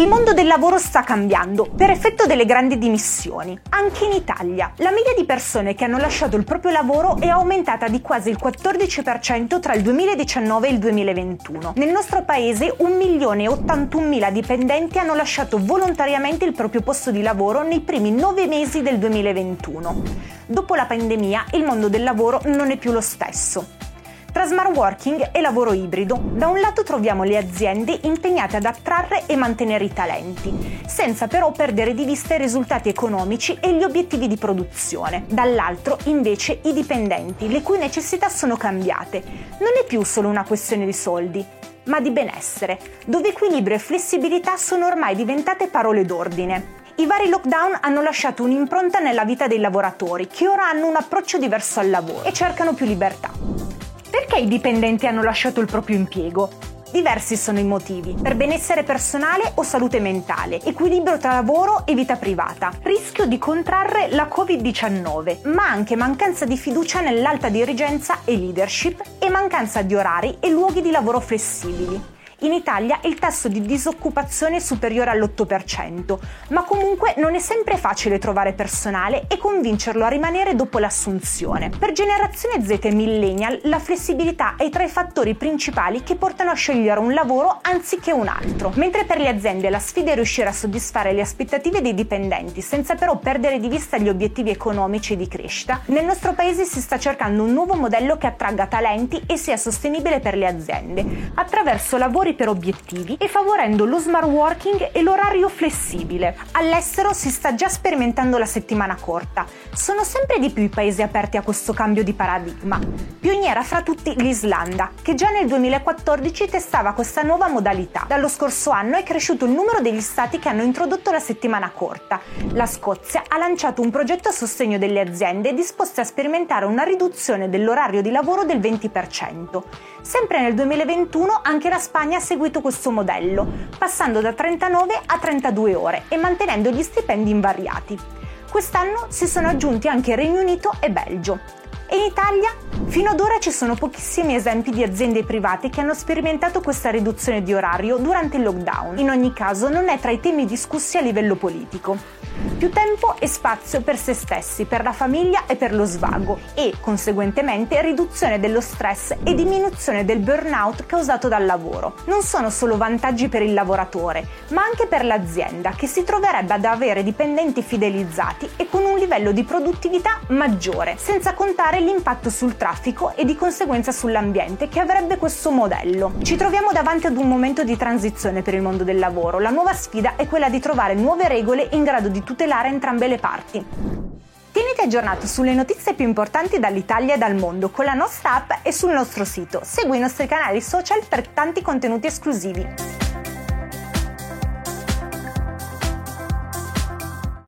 Il mondo del lavoro sta cambiando per effetto delle grandi dimissioni. Anche in Italia, la media di persone che hanno lasciato il proprio lavoro è aumentata di quasi il 14% tra il 2019 e il 2021. Nel nostro paese 1.081.000 dipendenti hanno lasciato volontariamente il proprio posto di lavoro nei primi nove mesi del 2021. Dopo la pandemia il mondo del lavoro non è più lo stesso. Tra smart working e lavoro ibrido, da un lato troviamo le aziende impegnate ad attrarre e mantenere i talenti, senza però perdere di vista i risultati economici e gli obiettivi di produzione. Dall'altro, invece, i dipendenti, le cui necessità sono cambiate. Non è più solo una questione di soldi, ma di benessere, dove equilibrio e flessibilità sono ormai diventate parole d'ordine. I vari lockdown hanno lasciato un'impronta nella vita dei lavoratori, che ora hanno un approccio diverso al lavoro e cercano più libertà. Perché i dipendenti hanno lasciato il proprio impiego? Diversi sono i motivi, per benessere personale o salute mentale, equilibrio tra lavoro e vita privata, rischio di contrarre la Covid-19, ma anche mancanza di fiducia nell'alta dirigenza e leadership e mancanza di orari e luoghi di lavoro flessibili. In Italia il tasso di disoccupazione è superiore all'8%, ma comunque non è sempre facile trovare personale e convincerlo a rimanere dopo l'assunzione. Per generazione Z e millennial la flessibilità è tra i fattori principali che portano a scegliere un lavoro anziché un altro, mentre per le aziende la sfida è riuscire a soddisfare le aspettative dei dipendenti senza però perdere di vista gli obiettivi economici e di crescita. Nel nostro paese si sta cercando un nuovo modello che attragga talenti e sia sostenibile per le aziende, attraverso lavori lavori per obiettivi e favorendo lo smart working e l'orario flessibile. All'estero si sta già sperimentando la settimana corta. Sono sempre di più i paesi aperti a questo cambio di paradigma. Pioniera fra tutti l'Islanda, che già nel 2014 testava questa nuova modalità. Dallo scorso anno è cresciuto il numero degli stati che hanno introdotto la settimana corta. La Scozia ha lanciato un progetto a sostegno delle aziende disposte a sperimentare una riduzione dell'orario di lavoro del 20%. Sempre nel 2021 anche la Spagna ha seguito questo modello, passando da 39 a 32 ore e mantenendo gli stipendi invariati. Quest'anno si sono aggiunti anche Regno Unito e Belgio. E in Italia? Fino ad ora ci sono pochissimi esempi di aziende private che hanno sperimentato questa riduzione di orario durante il lockdown. In ogni caso non è tra i temi discussi a livello politico. Più tempo e spazio per se stessi, per la famiglia e per lo svago e, conseguentemente, riduzione dello stress e diminuzione del burnout causato dal lavoro. Non sono solo vantaggi per il lavoratore, ma anche per l'azienda che si troverebbe ad avere dipendenti fidelizzati e con un livello di produttività maggiore, senza contare l'impatto sul traffico e di conseguenza sull'ambiente che avrebbe questo modello. Ci troviamo davanti ad un momento di transizione per il mondo del lavoro. La nuova sfida è quella di trovare nuove regole in grado di tutelare entrambe le parti. Tieniti aggiornato sulle notizie più importanti dall'Italia e dal mondo con la nostra app e sul nostro sito. Segui i nostri canali social per tanti contenuti esclusivi.